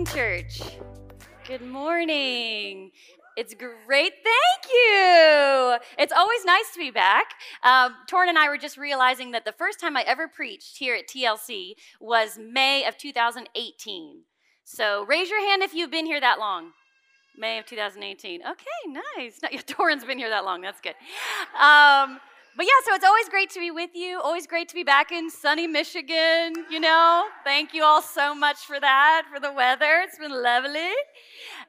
morning, church. Good morning. It's great. Thank you. It's always nice to be back. Um, Torrin and I were just realizing that the first time I ever preached here at TLC was May of 2018. So raise your hand if you've been here that long. May of 2018. Okay, nice. No, yeah, Torrin's been here that long. That's good. Um, but yeah, so it's always great to be with you. Always great to be back in sunny Michigan, you know. Thank you all so much for that, for the weather. It's been lovely.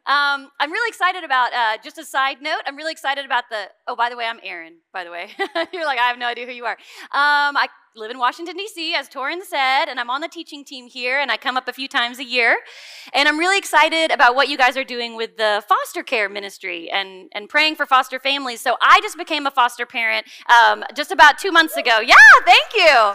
Um, I'm really excited about, uh, just a side note, I'm really excited about the, oh, by the way, I'm Erin, by the way. You're like, I have no idea who you are. Um, I live in Washington, D.C., as Torin said, and I'm on the teaching team here, and I come up a few times a year. And I'm really excited about what you guys are doing with the foster care ministry and, and praying for foster families. So I just became a foster parent um, just about two months ago. Yeah, thank you.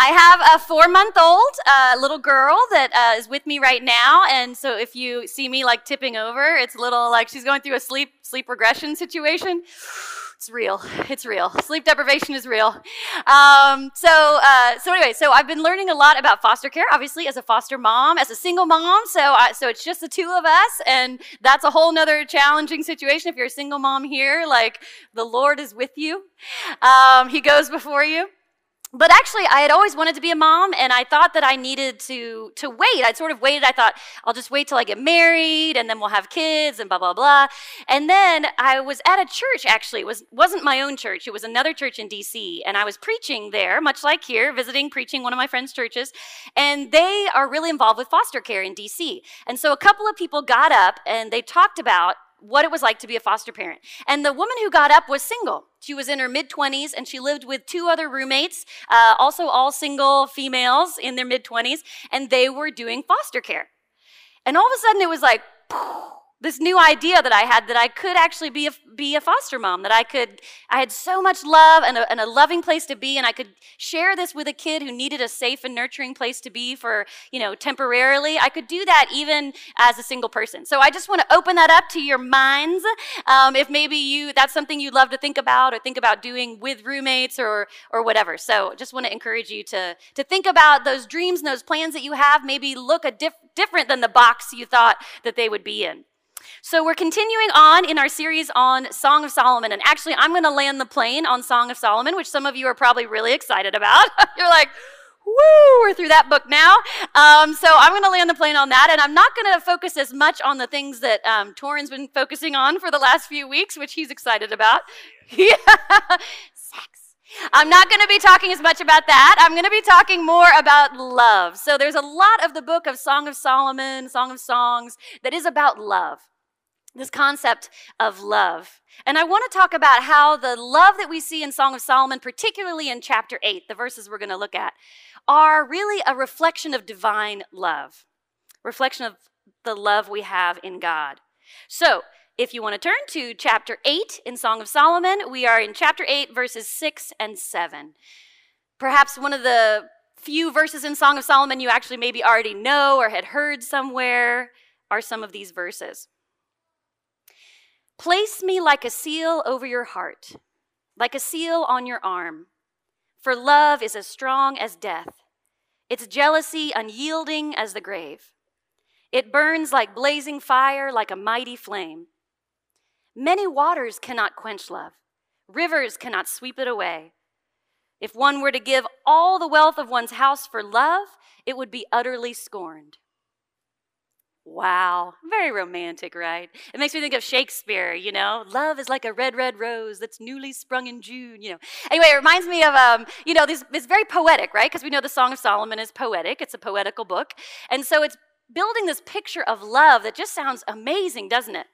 I have a four month old uh, little girl that uh, is with me right now. And so if you see me like tipping over, it's a little like she's going through a sleep, sleep regression situation. It's real. It's real. Sleep deprivation is real. Um, so, uh, so anyway, so I've been learning a lot about foster care, obviously, as a foster mom, as a single mom. So, I, so it's just the two of us, and that's a whole nother challenging situation. If you're a single mom here, like the Lord is with you. Um, he goes before you but actually i had always wanted to be a mom and i thought that i needed to to wait. I'd sort of waited. I thought i'll just wait till i get married and then we'll have kids and blah blah blah. And then i was at a church actually. It was wasn't my own church. It was another church in dc and i was preaching there much like here visiting preaching one of my friends churches. And they are really involved with foster care in dc and so a couple of people got up and they talked about what it was like to be a foster parent. And the woman who got up was single. She was in her mid 20s and she lived with two other roommates, uh, also all single females in their mid 20s, and they were doing foster care. And all of a sudden it was like, this new idea that I had that I could actually be a, be a foster mom, that I could, I had so much love and a, and a loving place to be, and I could share this with a kid who needed a safe and nurturing place to be for, you know, temporarily. I could do that even as a single person. So I just want to open that up to your minds. Um, if maybe you, that's something you'd love to think about or think about doing with roommates or, or whatever. So just want to encourage you to, to think about those dreams and those plans that you have, maybe look a diff, different than the box you thought that they would be in. So we're continuing on in our series on Song of Solomon. And actually, I'm going to land the plane on Song of Solomon, which some of you are probably really excited about. You're like, woo, we're through that book now. Um, so I'm going to land the plane on that. And I'm not going to focus as much on the things that um, Torrin's been focusing on for the last few weeks, which he's excited about. yeah. I'm not going to be talking as much about that. I'm going to be talking more about love. So there's a lot of the book of Song of Solomon, Song of Songs, that is about love this concept of love. And I want to talk about how the love that we see in Song of Solomon, particularly in chapter 8, the verses we're going to look at, are really a reflection of divine love, reflection of the love we have in God. So, if you want to turn to chapter 8 in Song of Solomon, we are in chapter 8, verses 6 and 7. Perhaps one of the few verses in Song of Solomon you actually maybe already know or had heard somewhere are some of these verses. Place me like a seal over your heart, like a seal on your arm. For love is as strong as death, its jealousy unyielding as the grave. It burns like blazing fire, like a mighty flame. Many waters cannot quench love, rivers cannot sweep it away. If one were to give all the wealth of one's house for love, it would be utterly scorned. Wow, very romantic, right? It makes me think of Shakespeare, you know, love is like a red, red rose that's newly sprung in June, you know. Anyway, it reminds me of, um, you know, this, it's very poetic, right? Because we know the Song of Solomon is poetic, it's a poetical book. And so it's building this picture of love that just sounds amazing, doesn't it?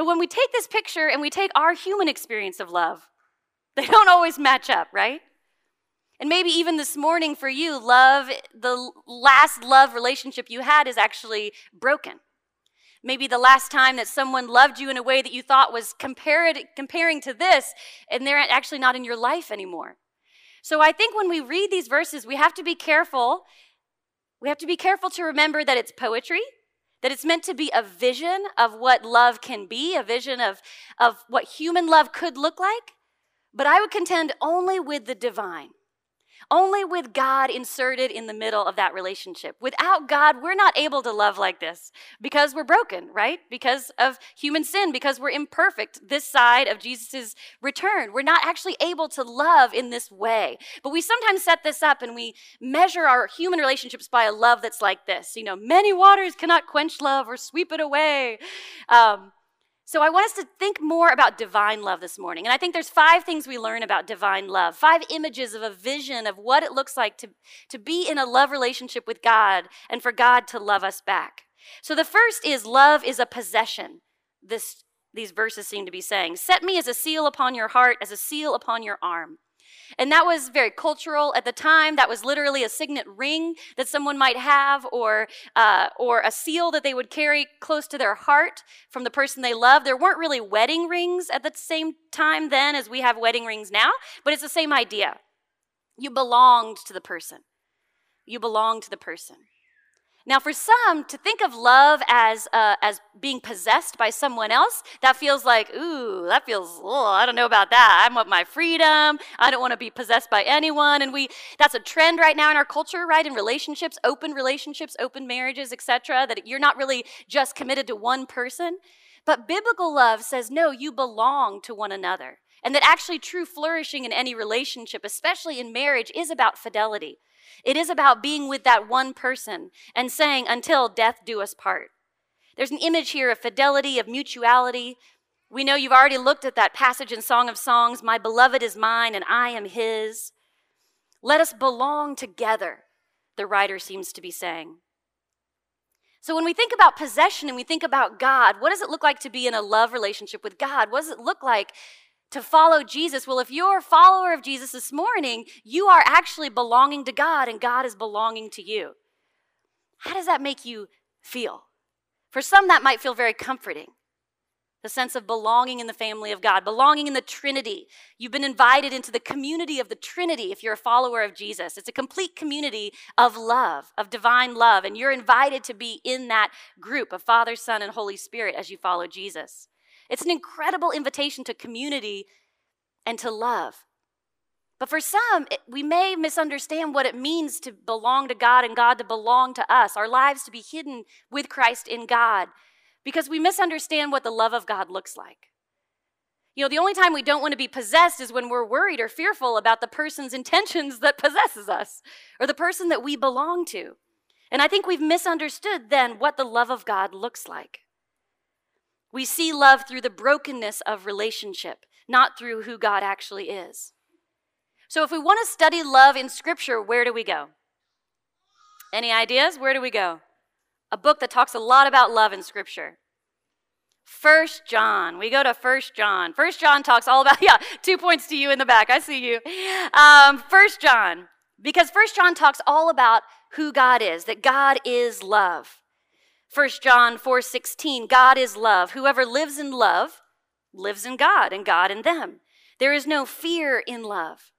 But when we take this picture and we take our human experience of love, they don't always match up, right? And maybe even this morning for you, love, the last love relationship you had is actually broken. Maybe the last time that someone loved you in a way that you thought was compared, comparing to this, and they're actually not in your life anymore. So I think when we read these verses, we have to be careful. We have to be careful to remember that it's poetry, that it's meant to be a vision of what love can be, a vision of, of what human love could look like. But I would contend only with the divine. Only with God inserted in the middle of that relationship. Without God, we're not able to love like this because we're broken, right? Because of human sin, because we're imperfect this side of Jesus' return. We're not actually able to love in this way. But we sometimes set this up and we measure our human relationships by a love that's like this. You know, many waters cannot quench love or sweep it away. Um, so I want us to think more about divine love this morning. And I think there's five things we learn about divine love, five images of a vision of what it looks like to, to be in a love relationship with God and for God to love us back. So the first is love is a possession. This these verses seem to be saying, Set me as a seal upon your heart, as a seal upon your arm. And that was very cultural at the time. That was literally a signet ring that someone might have, or, uh, or a seal that they would carry close to their heart from the person they love. There weren't really wedding rings at the same time then as we have wedding rings now, but it's the same idea. You belonged to the person. You belonged to the person. Now, for some, to think of love as, uh, as being possessed by someone else, that feels like, ooh, that feels, oh, I don't know about that. I want my freedom. I don't want to be possessed by anyone. And we, that's a trend right now in our culture, right? In relationships, open relationships, open marriages, etc. That you're not really just committed to one person. But biblical love says, no, you belong to one another. And that actually true flourishing in any relationship, especially in marriage, is about fidelity. It is about being with that one person and saying, until death do us part. There's an image here of fidelity, of mutuality. We know you've already looked at that passage in Song of Songs My beloved is mine and I am his. Let us belong together, the writer seems to be saying. So, when we think about possession and we think about God, what does it look like to be in a love relationship with God? What does it look like to follow Jesus. Well, if you're a follower of Jesus this morning, you are actually belonging to God and God is belonging to you. How does that make you feel? For some, that might feel very comforting. The sense of belonging in the family of God, belonging in the Trinity. You've been invited into the community of the Trinity if you're a follower of Jesus. It's a complete community of love, of divine love, and you're invited to be in that group of Father, Son, and Holy Spirit as you follow Jesus. It's an incredible invitation to community and to love. But for some, it, we may misunderstand what it means to belong to God and God to belong to us, our lives to be hidden with Christ in God, because we misunderstand what the love of God looks like. You know, the only time we don't want to be possessed is when we're worried or fearful about the person's intentions that possesses us or the person that we belong to. And I think we've misunderstood then what the love of God looks like. We see love through the brokenness of relationship, not through who God actually is. So, if we want to study love in Scripture, where do we go? Any ideas? Where do we go? A book that talks a lot about love in Scripture. First John. We go to First John. First John talks all about, yeah, two points to you in the back. I see you. Um, First John. Because First John talks all about who God is, that God is love. 1 John 4:16 God is love. Whoever lives in love lives in God and God in them. There is no fear in love.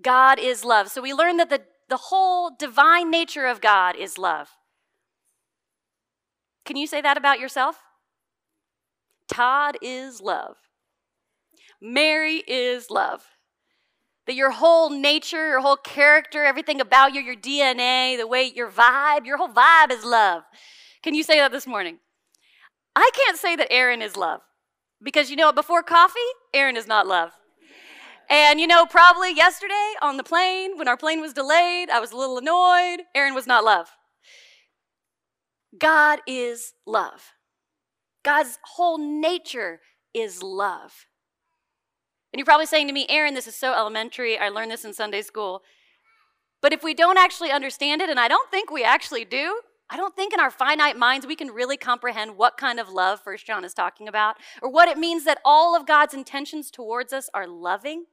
God is love. So we learn that the, the whole divine nature of God is love. Can you say that about yourself? Todd is love. Mary is love. That your whole nature, your whole character, everything about you, your DNA, the way your vibe, your whole vibe is love. Can you say that this morning? I can't say that Aaron is love because you know, before coffee, Aaron is not love. And you know, probably yesterday on the plane, when our plane was delayed, I was a little annoyed. Aaron was not love. God is love. God's whole nature is love. And you're probably saying to me, Aaron, this is so elementary. I learned this in Sunday school. But if we don't actually understand it, and I don't think we actually do, I don't think in our finite minds we can really comprehend what kind of love First John is talking about, or what it means that all of God's intentions towards us are loving.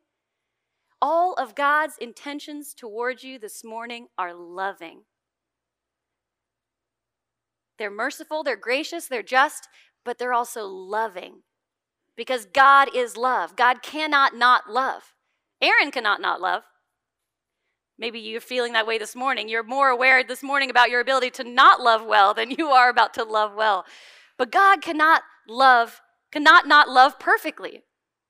All of God's intentions towards you this morning are loving. They're merciful, they're gracious, they're just, but they're also loving. Because God is love. God cannot not love. Aaron cannot not love. Maybe you're feeling that way this morning. You're more aware this morning about your ability to not love well than you are about to love well. But God cannot love, cannot not love perfectly.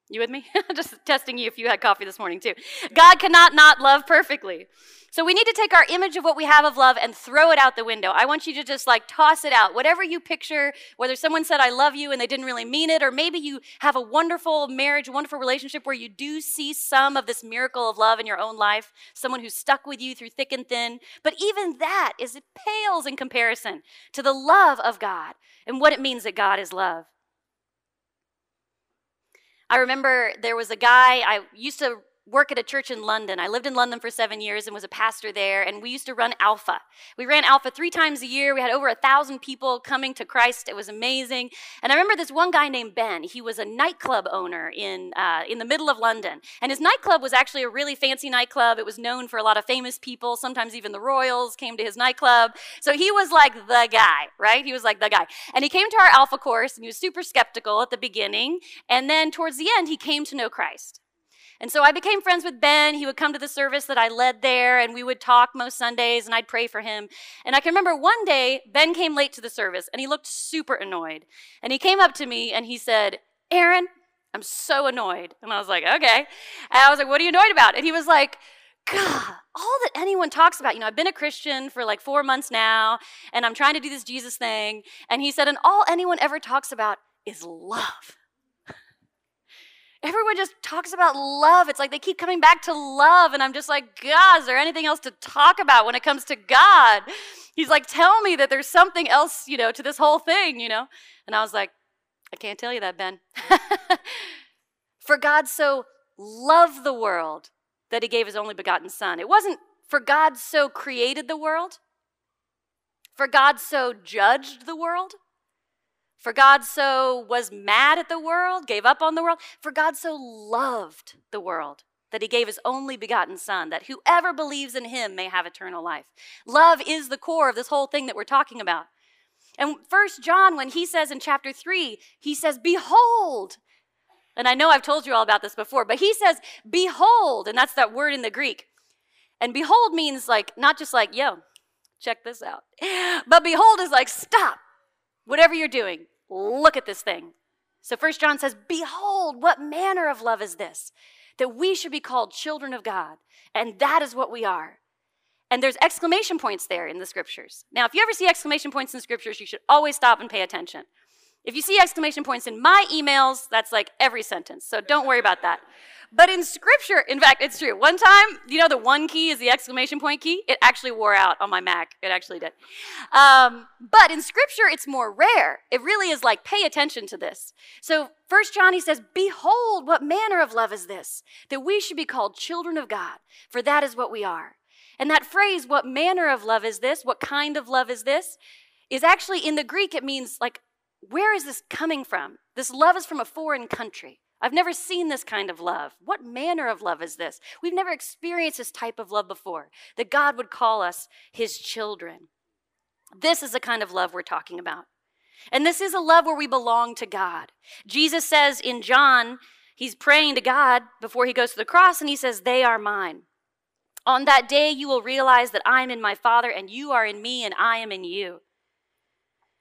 You with me? Just testing you if you had coffee this morning too. God cannot not love perfectly. So we need to take our image of what we have of love and throw it out the window. I want you to just like toss it out. Whatever you picture, whether someone said, I love you, and they didn't really mean it, or maybe you have a wonderful marriage, wonderful relationship where you do see some of this miracle of love in your own life, someone who's stuck with you through thick and thin. But even that is, it pales in comparison to the love of God and what it means that God is love. I remember there was a guy, I used to work at a church in London. I lived in London for seven years and was a pastor there, and we used to run Alpha. We ran Alpha three times a year. We had over a thousand people coming to Christ. It was amazing. And I remember this one guy named Ben. He was a nightclub owner in uh, in the middle of London, and his nightclub was actually a really fancy nightclub. It was known for a lot of famous people. Sometimes even the royals came to his nightclub. So he was like the guy, right? He was like the guy. And he came to our Alpha course, and he was super skeptical at the beginning, and then towards the end, he came to know Christ. And so I became friends with Ben. He would come to the service that I led there, and we would talk most Sundays, and I'd pray for him. And I can remember one day, Ben came late to the service, and he looked super annoyed. And he came up to me and he said, Aaron, I'm so annoyed. And I was like, okay. And I was like, what are you annoyed about? And he was like, God, all that anyone talks about, you know, I've been a Christian for like four months now, and I'm trying to do this Jesus thing. And he said, and all anyone ever talks about is love. Everyone just talks about love. It's like they keep coming back to love. And I'm just like, God, is there anything else to talk about when it comes to God? He's like, tell me that there's something else, you know, to this whole thing, you know? And I was like, I can't tell you that, Ben. for God so loved the world that he gave his only begotten Son. It wasn't for God so created the world, for God so judged the world. For God so was mad at the world, gave up on the world. For God so loved the world that he gave his only begotten Son, that whoever believes in him may have eternal life. Love is the core of this whole thing that we're talking about. And First John, when he says in chapter 3, he says, Behold, and I know I've told you all about this before, but he says, Behold, and that's that word in the Greek. And behold means like, not just like, yo, check this out. But behold is like, stop, whatever you're doing, Look at this thing. So First John says, Behold, what manner of love is this? That we should be called children of God. And that is what we are. And there's exclamation points there in the scriptures. Now, if you ever see exclamation points in the scriptures, you should always stop and pay attention. If you see exclamation points in my emails, that's like every sentence. So don't worry about that. But in scripture, in fact, it's true. One time, you know, the one key is the exclamation point key. It actually wore out on my Mac. It actually did. Um, but in scripture, it's more rare. It really is like, pay attention to this. So, First John, he says, Behold, what manner of love is this, that we should be called children of God, for that is what we are. And that phrase, what manner of love is this, what kind of love is this, is actually in the Greek, it means like, where is this coming from? This love is from a foreign country. I've never seen this kind of love. What manner of love is this? We've never experienced this type of love before, that God would call us his children. This is the kind of love we're talking about. And this is a love where we belong to God. Jesus says in John, he's praying to God before he goes to the cross, and he says, They are mine. On that day, you will realize that I'm in my Father, and you are in me, and I am in you.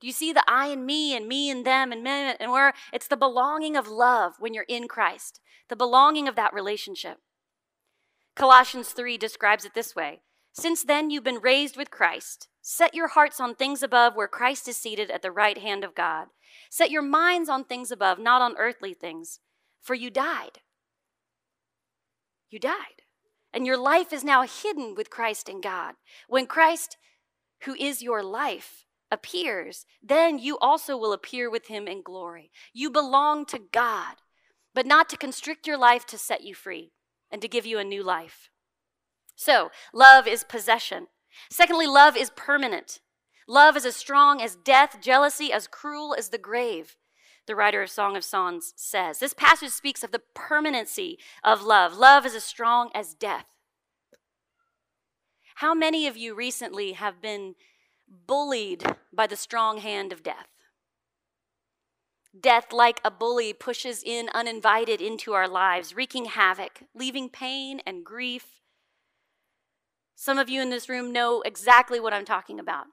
Do you see the I and me and me and them and men and where it's the belonging of love when you're in Christ, the belonging of that relationship. Colossians 3 describes it this way Since then you've been raised with Christ. Set your hearts on things above where Christ is seated at the right hand of God. Set your minds on things above, not on earthly things, for you died. You died. And your life is now hidden with Christ in God. When Christ, who is your life, appears, then you also will appear with him in glory. You belong to God, but not to constrict your life to set you free and to give you a new life. So, love is possession. Secondly, love is permanent. Love is as strong as death, jealousy as cruel as the grave. The writer of Song of Songs says. This passage speaks of the permanency of love. Love is as strong as death. How many of you recently have been bullied by the strong hand of death? Death, like a bully, pushes in uninvited into our lives, wreaking havoc, leaving pain and grief. Some of you in this room know exactly what I'm talking about.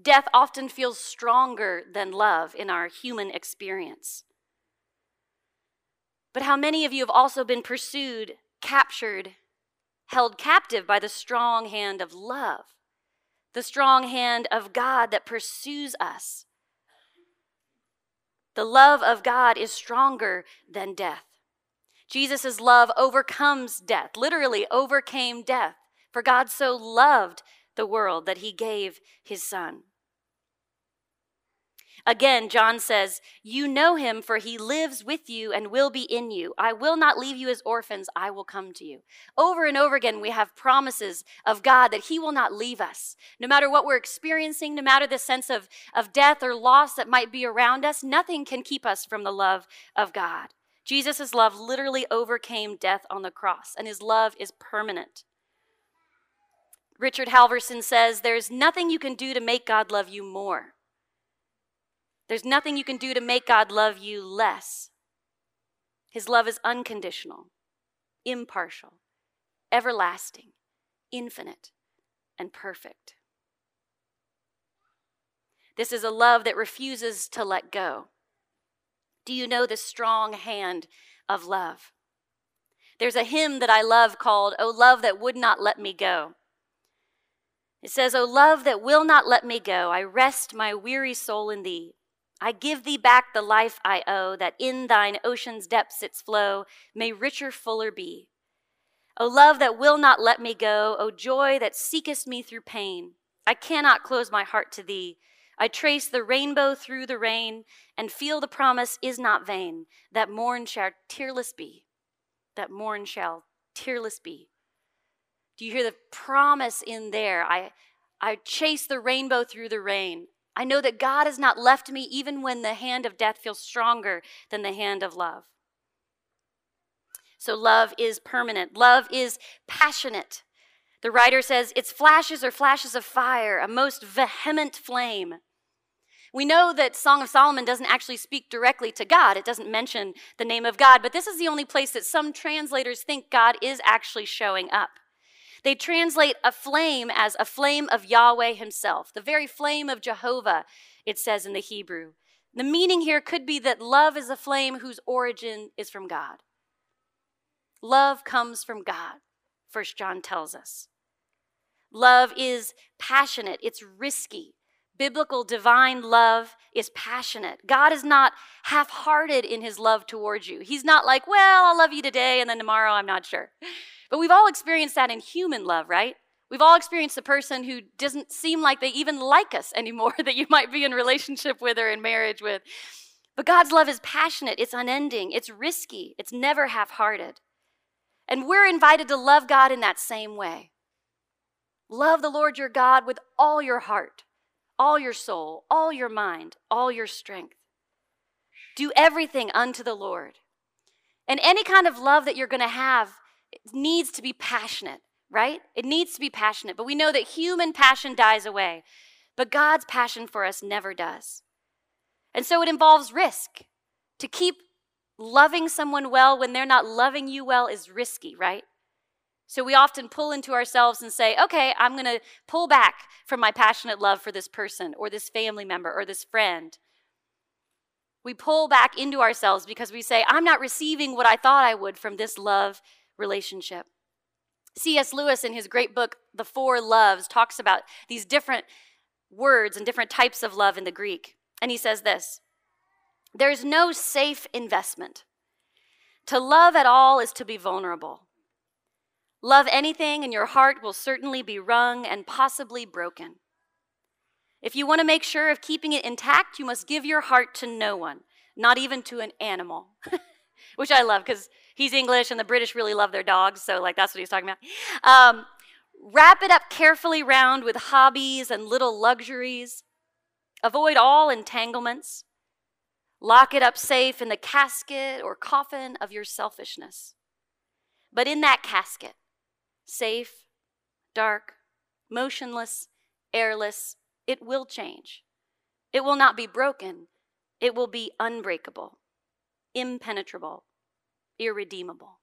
Death often feels stronger than love in our human experience. But how many of you have also been pursued, captured, held captive by the strong hand of love, the strong hand of God that pursues us? The love of God is stronger than death. Jesus' love overcomes death, literally overcame death. For God so loved the world that he gave his son. Again, John says, You know him, for he lives with you and will be in you. I will not leave you as orphans, I will come to you. Over and over again, we have promises of God that he will not leave us. No matter what we're experiencing, no matter the sense of, of death or loss that might be around us, nothing can keep us from the love of God. Jesus' love literally overcame death on the cross, and his love is permanent. Richard Halverson says, There's nothing you can do to make God love you more. There's nothing you can do to make God love you less. His love is unconditional, impartial, everlasting, infinite, and perfect. This is a love that refuses to let go. Do you know the strong hand of love? There's a hymn that I love called, O Love That Would Not Let Me Go. It says, O love that will not let me go, I rest my weary soul in thee. I give thee back the life I owe, that in thine ocean's depths its flow may richer, fuller be. O love that will not let me go, O joy that seekest me through pain, I cannot close my heart to thee. I trace the rainbow through the rain and feel the promise is not vain, that morn shall tearless be, that morn shall tearless be. Do you hear the promise in there? I, I chase the rainbow through the rain. I know that God has not left me even when the hand of death feels stronger than the hand of love. So, love is permanent, love is passionate. The writer says its flashes are flashes of fire, a most vehement flame. We know that Song of Solomon doesn't actually speak directly to God. It doesn't mention the name of God, but this is the only place that some translators think God is actually showing up. They translate a flame as a flame of Yahweh himself, the very flame of Jehovah, it says in the Hebrew. The meaning here could be that love is a flame whose origin is from God. Love comes from God, First John tells us. Love is passionate, it's risky. Biblical divine love is passionate. God is not half hearted in his love towards you. He's not like, well, I'll love you today and then tomorrow I'm not sure. But we've all experienced that in human love, right? We've all experienced the person who doesn't seem like they even like us anymore that you might be in relationship with or in marriage with. But God's love is passionate, it's unending, it's risky, it's never half hearted. And we're invited to love God in that same way. Love the Lord your God with all your heart, all your soul, all your mind, all your strength. Do everything unto the Lord. And any kind of love that you're going to have needs to be passionate, right? It needs to be passionate. But we know that human passion dies away, but God's passion for us never does. And so it involves risk. To keep loving someone well when they're not loving you well is risky, right? So we often pull into ourselves and say, okay, I'm going to pull back from my passionate love for this person or this family member or this friend. We pull back into ourselves because we say, I'm not receiving what I thought I would from this love relationship. C.S. Lewis, in his great book, The Four Loves, talks about these different words and different types of love in the Greek. And he says this There's no safe investment. To love at all is to be vulnerable. Love anything, and your heart will certainly be wrung and possibly broken. If you want to make sure of keeping it intact, you must give your heart to no one, not even to an animal, which I love because he's English and the British really love their dogs, so like that's what he's talking about. Um, wrap it up carefully round with hobbies and little luxuries. Avoid all entanglements. Lock it up safe in the casket or coffin of your selfishness. But in that casket, safe dark, motionless, airless, it will change. It will not be broken, it will be unbreakable, impenetrable, irredeemable.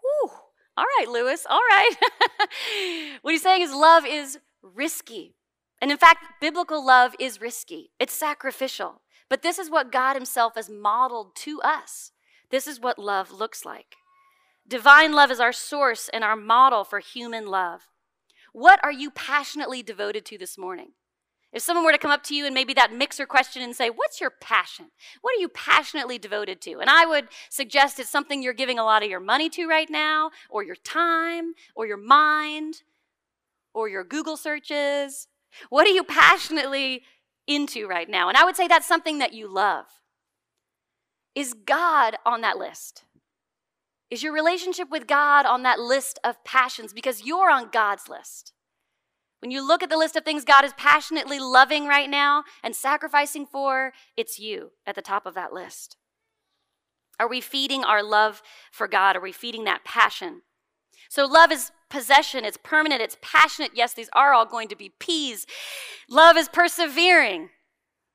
Whew. All right, Lewis, all right. what he's saying is love is risky. And in fact, biblical love is risky, it's sacrificial. But this is what God Himself has modeled to us. This is what love looks like. Divine love is our source and our model for human love. What are you passionately devoted to this morning? If someone were to come up to you and maybe that mixer question and say, What's your passion? What are you passionately devoted to? And I would suggest it's something you're giving a lot of your money to right now, or your time, or your mind, or your Google searches. What are you passionately into right now? And I would say that's something that you love. Is God on that list? Is your relationship with God on that list of passions? Because you're on God's list. When you look at the list of things God is passionately loving right now and sacrificing for, it's you at the top of that list. Are we feeding our love for God? Are we feeding that passion? So, love is possession, it's permanent, it's passionate. Yes, these are all going to be P's. Love is persevering,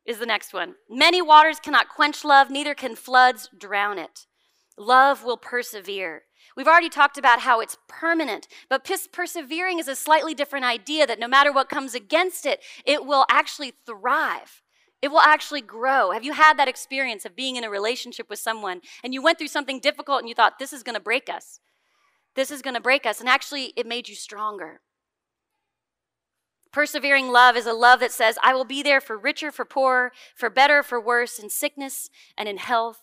is the next one. Many waters cannot quench love, neither can floods drown it. Love will persevere. We've already talked about how it's permanent, but persevering is a slightly different idea that no matter what comes against it, it will actually thrive. It will actually grow. Have you had that experience of being in a relationship with someone and you went through something difficult and you thought, this is going to break us? This is going to break us. And actually, it made you stronger. Persevering love is a love that says, I will be there for richer, for poorer, for better, for worse, in sickness and in health.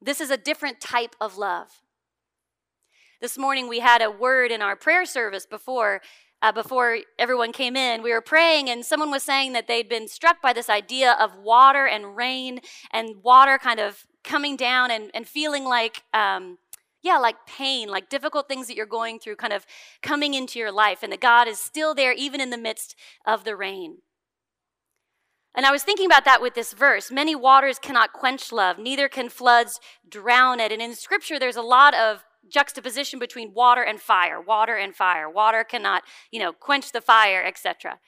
This is a different type of love. This morning we had a word in our prayer service before uh, before everyone came in. We were praying, and someone was saying that they'd been struck by this idea of water and rain and water kind of coming down and, and feeling like, um, yeah, like pain, like difficult things that you're going through kind of coming into your life, and that God is still there even in the midst of the rain. And I was thinking about that with this verse. Many waters cannot quench love, neither can floods drown it. And in scripture, there's a lot of juxtaposition between water and fire, water and fire. Water cannot, you know, quench the fire, etc.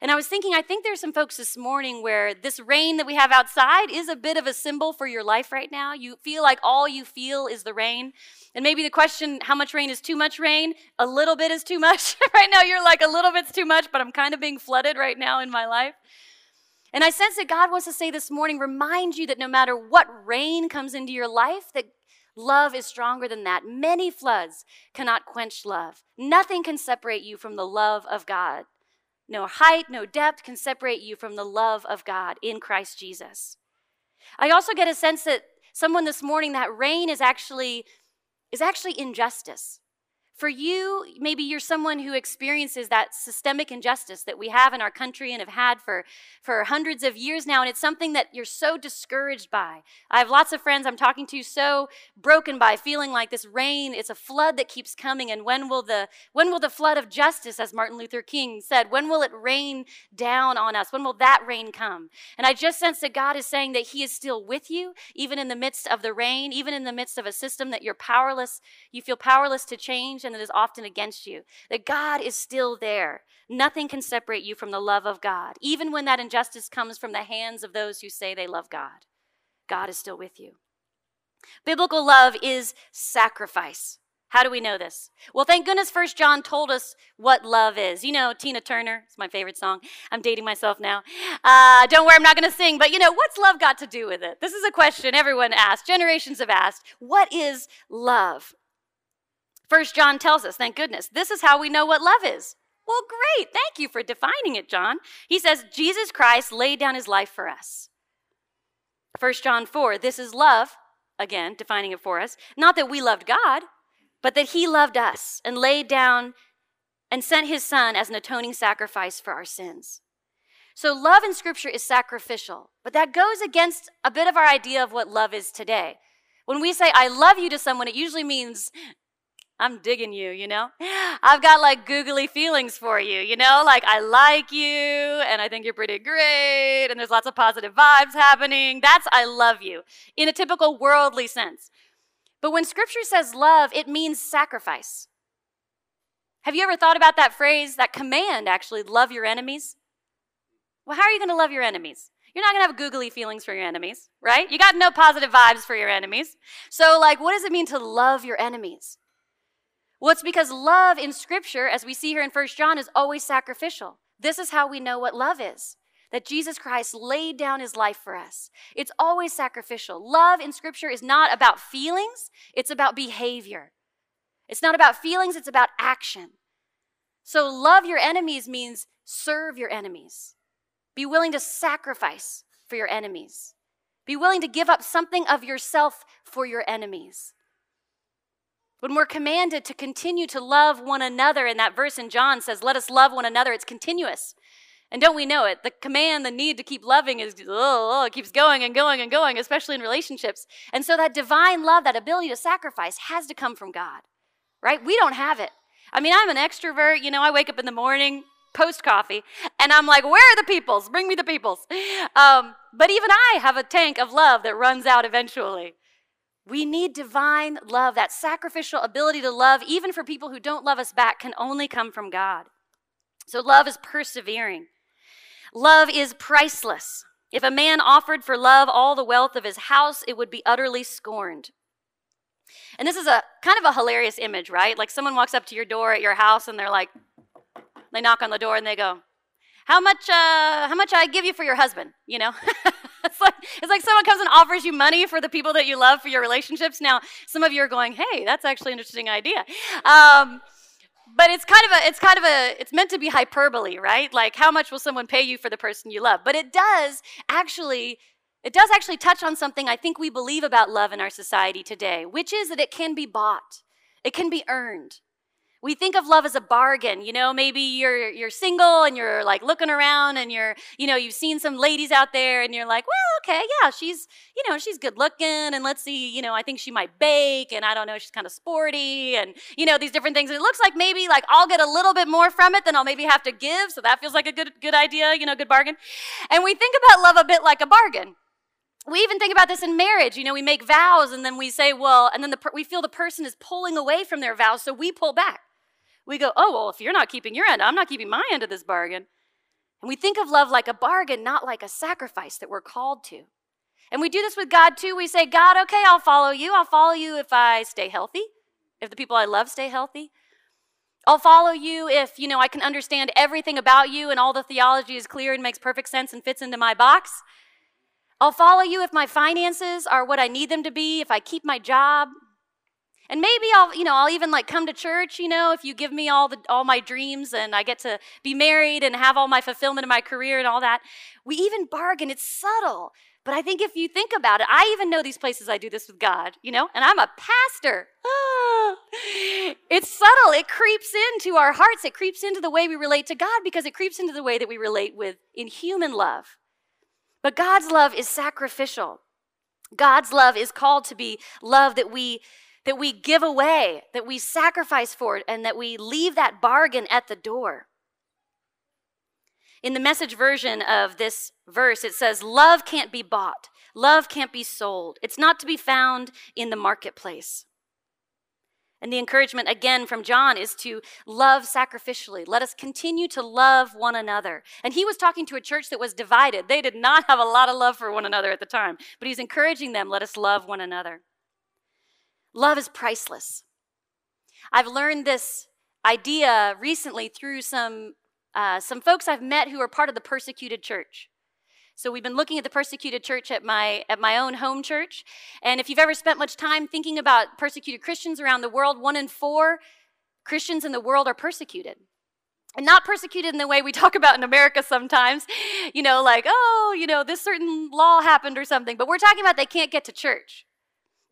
And I was thinking, I think there's some folks this morning where this rain that we have outside is a bit of a symbol for your life right now. You feel like all you feel is the rain. And maybe the question, how much rain is too much rain? A little bit is too much. right now, you're like, a little bit's too much, but I'm kind of being flooded right now in my life. And I sense that God wants to say this morning, remind you that no matter what rain comes into your life, that love is stronger than that. Many floods cannot quench love. Nothing can separate you from the love of God. No height, no depth can separate you from the love of God in Christ Jesus. I also get a sense that someone this morning that rain is actually is actually injustice. For you, maybe you're someone who experiences that systemic injustice that we have in our country and have had for, for hundreds of years now, and it's something that you're so discouraged by. I have lots of friends I'm talking to so broken by feeling like this rain, it's a flood that keeps coming, and when will the when will the flood of justice, as Martin Luther King said, when will it rain down on us? When will that rain come? And I just sense that God is saying that He is still with you, even in the midst of the rain, even in the midst of a system that you're powerless, you feel powerless to change it is often against you. That God is still there. Nothing can separate you from the love of God, even when that injustice comes from the hands of those who say they love God. God is still with you. Biblical love is sacrifice. How do we know this? Well, thank goodness First John told us what love is. You know, Tina Turner, it's my favorite song. I'm dating myself now. Uh, don't worry, I'm not going to sing, but you know, what's love got to do with it? This is a question everyone asked, generations have asked. What is love? First John tells us, thank goodness, this is how we know what love is. Well, great. Thank you for defining it, John. He says, Jesus Christ laid down his life for us. First John 4, this is love, again, defining it for us. Not that we loved God, but that he loved us and laid down and sent his son as an atoning sacrifice for our sins. So, love in Scripture is sacrificial, but that goes against a bit of our idea of what love is today. When we say, I love you to someone, it usually means I'm digging you, you know? I've got like googly feelings for you, you know? Like I like you and I think you're pretty great and there's lots of positive vibes happening. That's I love you in a typical worldly sense. But when scripture says love, it means sacrifice. Have you ever thought about that phrase, that command actually, love your enemies? Well, how are you going to love your enemies? You're not going to have googly feelings for your enemies, right? You got no positive vibes for your enemies. So, like, what does it mean to love your enemies? Well, it's because love in Scripture, as we see here in First John, is always sacrificial. This is how we know what love is that Jesus Christ laid down his life for us. It's always sacrificial. Love in Scripture is not about feelings, it's about behavior. It's not about feelings, it's about action. So, love your enemies means serve your enemies. Be willing to sacrifice for your enemies. Be willing to give up something of yourself for your enemies. When we're commanded to continue to love one another, and that verse in John says, Let us love one another, it's continuous. And don't we know it? The command, the need to keep loving is, oh, it keeps going and going and going, especially in relationships. And so that divine love, that ability to sacrifice, has to come from God, right? We don't have it. I mean, I'm an extrovert. You know, I wake up in the morning, post coffee, and I'm like, where are the peoples? Bring me the peoples. Um, but even I have a tank of love that runs out eventually. We need divine love. That sacrificial ability to love, even for people who don't love us back, can only come from God. So love is persevering. Love is priceless. If a man offered for love all the wealth of his house, it would be utterly scorned. And this is a kind of a hilarious image, right? Like someone walks up to your door at your house and they're like, they knock on the door and they go, "How much? Uh, how much I give you for your husband?" You know, it's like it's like someone comes and offers you money for the people that you love for your relationships. Now, some of you are going, "Hey, that's actually an interesting idea." Um, but it's kind of a it's kind of a it's meant to be hyperbole right like how much will someone pay you for the person you love but it does actually it does actually touch on something i think we believe about love in our society today which is that it can be bought it can be earned we think of love as a bargain you know maybe you're you're single and you're like looking around and you're you know you've seen some ladies out there and you're like well okay yeah she's you know she's good looking and let's see you know i think she might bake and i don't know she's kind of sporty and you know these different things. And it looks like maybe like i'll get a little bit more from it than i'll maybe have to give so that feels like a good good idea you know good bargain. And we think about love a bit like a bargain. We even think about this in marriage. You know, we make vows and then we say, well, and then the, we feel the person is pulling away from their vows, so we pull back we go, oh, well, if you're not keeping your end, I'm not keeping my end of this bargain. And we think of love like a bargain, not like a sacrifice that we're called to. And we do this with God too. We say, God, okay, I'll follow you. I'll follow you if I stay healthy, if the people I love stay healthy. I'll follow you if, you know, I can understand everything about you and all the theology is clear and makes perfect sense and fits into my box. I'll follow you if my finances are what I need them to be, if I keep my job, and maybe I'll, you know, I'll even like come to church, you know, if you give me all the all my dreams and I get to be married and have all my fulfillment in my career and all that. We even bargain. It's subtle. But I think if you think about it, I even know these places I do this with God, you know, and I'm a pastor. it's subtle. It creeps into our hearts. It creeps into the way we relate to God because it creeps into the way that we relate with in human love. But God's love is sacrificial. God's love is called to be love that we that we give away, that we sacrifice for it, and that we leave that bargain at the door. In the message version of this verse, it says, Love can't be bought, love can't be sold. It's not to be found in the marketplace. And the encouragement again from John is to love sacrificially. Let us continue to love one another. And he was talking to a church that was divided. They did not have a lot of love for one another at the time, but he's encouraging them, let us love one another. Love is priceless. I've learned this idea recently through some, uh, some folks I've met who are part of the persecuted church. So we've been looking at the persecuted church at my at my own home church. And if you've ever spent much time thinking about persecuted Christians around the world, one in four Christians in the world are persecuted. And not persecuted in the way we talk about in America sometimes, you know, like, oh, you know, this certain law happened or something. But we're talking about they can't get to church.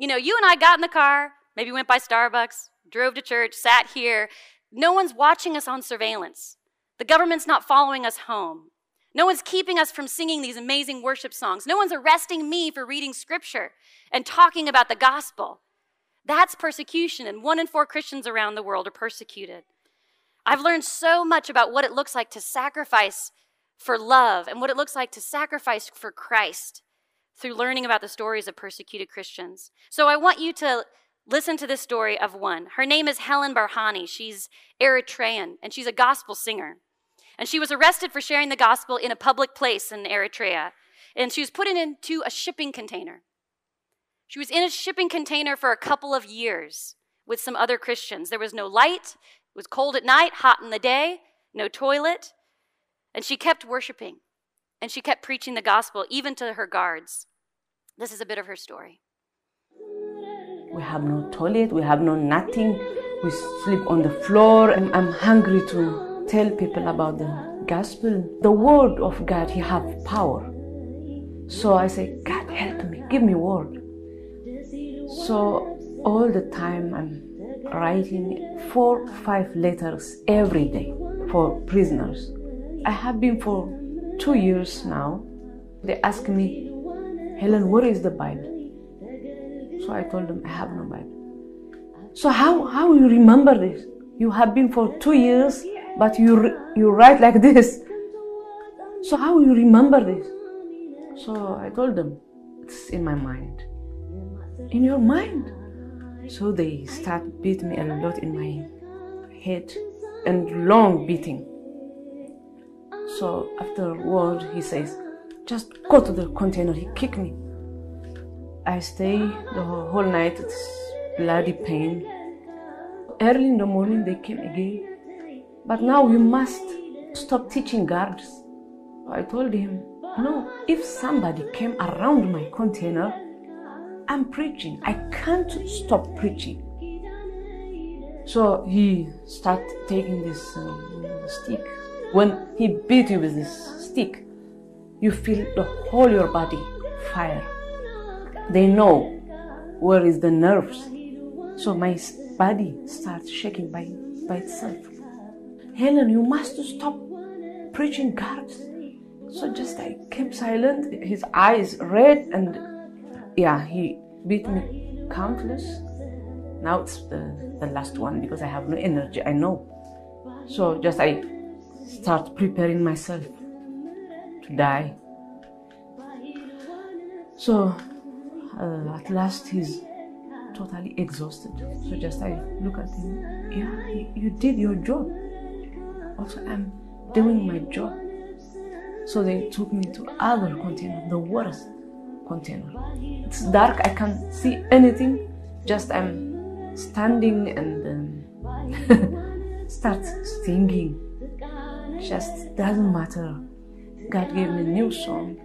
You know, you and I got in the car, maybe went by Starbucks, drove to church, sat here. No one's watching us on surveillance. The government's not following us home. No one's keeping us from singing these amazing worship songs. No one's arresting me for reading scripture and talking about the gospel. That's persecution, and one in four Christians around the world are persecuted. I've learned so much about what it looks like to sacrifice for love and what it looks like to sacrifice for Christ through learning about the stories of persecuted Christians. So I want you to listen to this story of one. Her name is Helen Berhane. She's Eritrean, and she's a gospel singer. And she was arrested for sharing the gospel in a public place in Eritrea. And she was put into a shipping container. She was in a shipping container for a couple of years with some other Christians. There was no light, it was cold at night, hot in the day, no toilet. And she kept worshiping and she kept preaching the gospel even to her guards. This is a bit of her story. We have no toilet, we have no nothing. We sleep on the floor, and I'm hungry to tell people about the gospel. The word of God, He have power. So I say, God help me, give me word. So all the time I'm writing four, five letters every day for prisoners. I have been for two years now. They ask me, Helen, where is the Bible? So I told them, I have no Bible. So how, how you remember this? You have been for two years, but you, you write like this. So how you remember this? So I told them, it's in my mind. In your mind? So they start beat me a lot in my head and long beating. So afterward, he says, just go to the container. He kicked me. I stay the whole night. It's bloody pain. Early in the morning, they came again. But now you must stop teaching guards. I told him, no, if somebody came around my container, I'm preaching. I can't stop preaching. So he started taking this um, stick. When he beat you with this stick, you feel the whole your body fire. They know where is the nerves. So my body starts shaking by, by itself. Helen, you must stop preaching God. So just I kept silent, his eyes red, and yeah, he beat me countless. Now it's the, the last one because I have no energy, I know. So just I start preparing myself to die. So uh, at last he's totally exhausted. So just I look at him. Yeah, you, did your job. Also, I'm doing my job. So they took me to other container, the worst container. It's dark. I can't see anything. Just I'm standing and um, start singing. Just doesn't matter. God gave me a new song.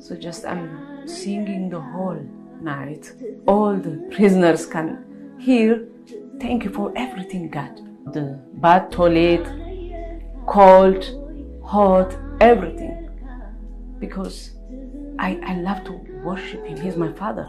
So just I'm singing the whole night. All the prisoners can hear. Thank you for everything, God. The bad toilet, cold, hot, everything. Because I, I love to worship Him. He's my Father.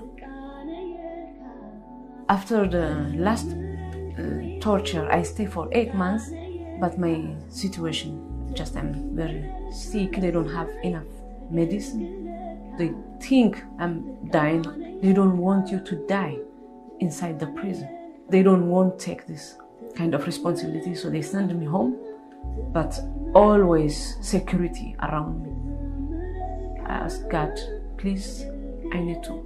After the last uh, torture, I stay for eight months, but my situation just I'm very sick. They don't have enough medicine. They think I'm dying. They don't want you to die inside the prison. They don't want to take this kind of responsibility, so they send me home, but always security around me. I ask God, please, I need to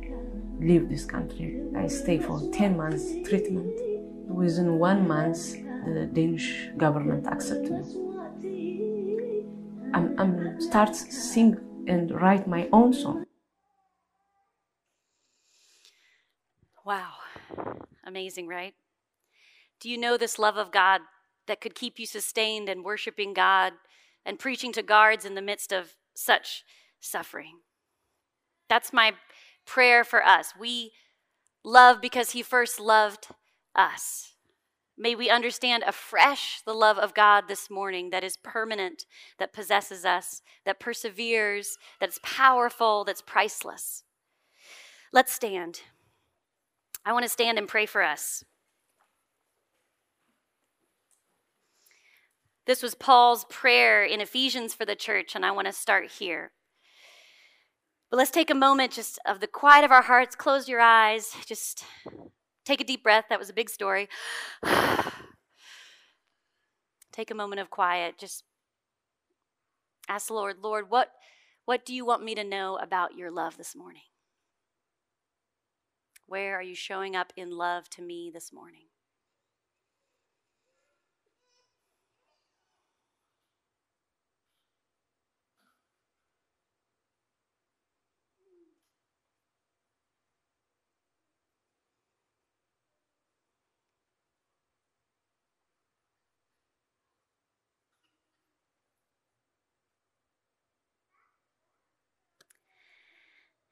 leave this country. I stay for 10 months treatment. Within one month, the Danish government accepted me. I'm, I'm start sing and write my own song. Wow. Amazing, right? Do you know this love of God that could keep you sustained and worshiping God and preaching to guards in the midst of such suffering? That's my prayer for us. We love because He first loved us. May we understand afresh the love of God this morning that is permanent, that possesses us, that perseveres, that's powerful, that's priceless. Let's stand. I want to stand and pray for us. This was Paul's prayer in Ephesians for the church, and I want to start here. But let's take a moment just of the quiet of our hearts. Close your eyes. Just take a deep breath. That was a big story. take a moment of quiet. Just ask the Lord, Lord, what, what do you want me to know about your love this morning? Where are you showing up in love to me this morning?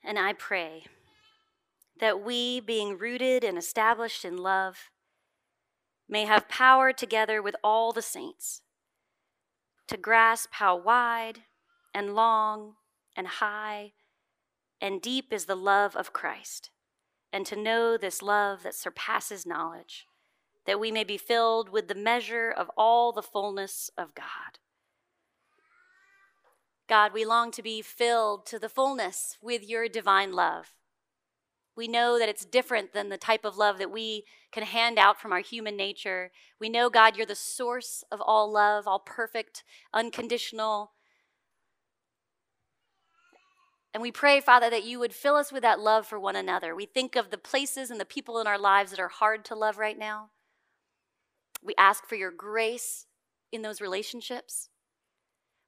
And I pray that we, being rooted and established in love, may have power together with all the saints to grasp how wide and long and high and deep is the love of Christ, and to know this love that surpasses knowledge, that we may be filled with the measure of all the fullness of God. God, we long to be filled to the fullness with your divine love. We know that it's different than the type of love that we can hand out from our human nature. We know, God, you're the source of all love, all perfect, unconditional. And we pray, Father, that you would fill us with that love for one another. We think of the places and the people in our lives that are hard to love right now. We ask for your grace in those relationships.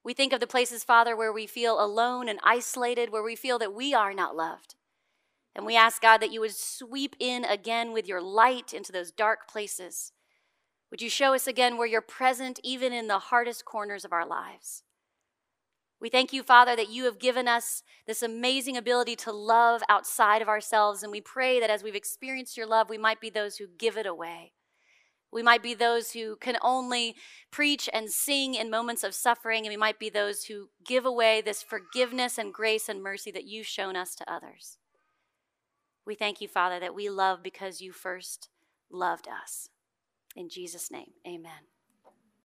We think of the places, Father, where we feel alone and isolated, where we feel that we are not loved. And we ask, God, that you would sweep in again with your light into those dark places. Would you show us again where you're present, even in the hardest corners of our lives? We thank you, Father, that you have given us this amazing ability to love outside of ourselves. And we pray that as we've experienced your love, we might be those who give it away. We might be those who can only preach and sing in moments of suffering, and we might be those who give away this forgiveness and grace and mercy that you've shown us to others. We thank you, Father, that we love because you first loved us. In Jesus' name, amen.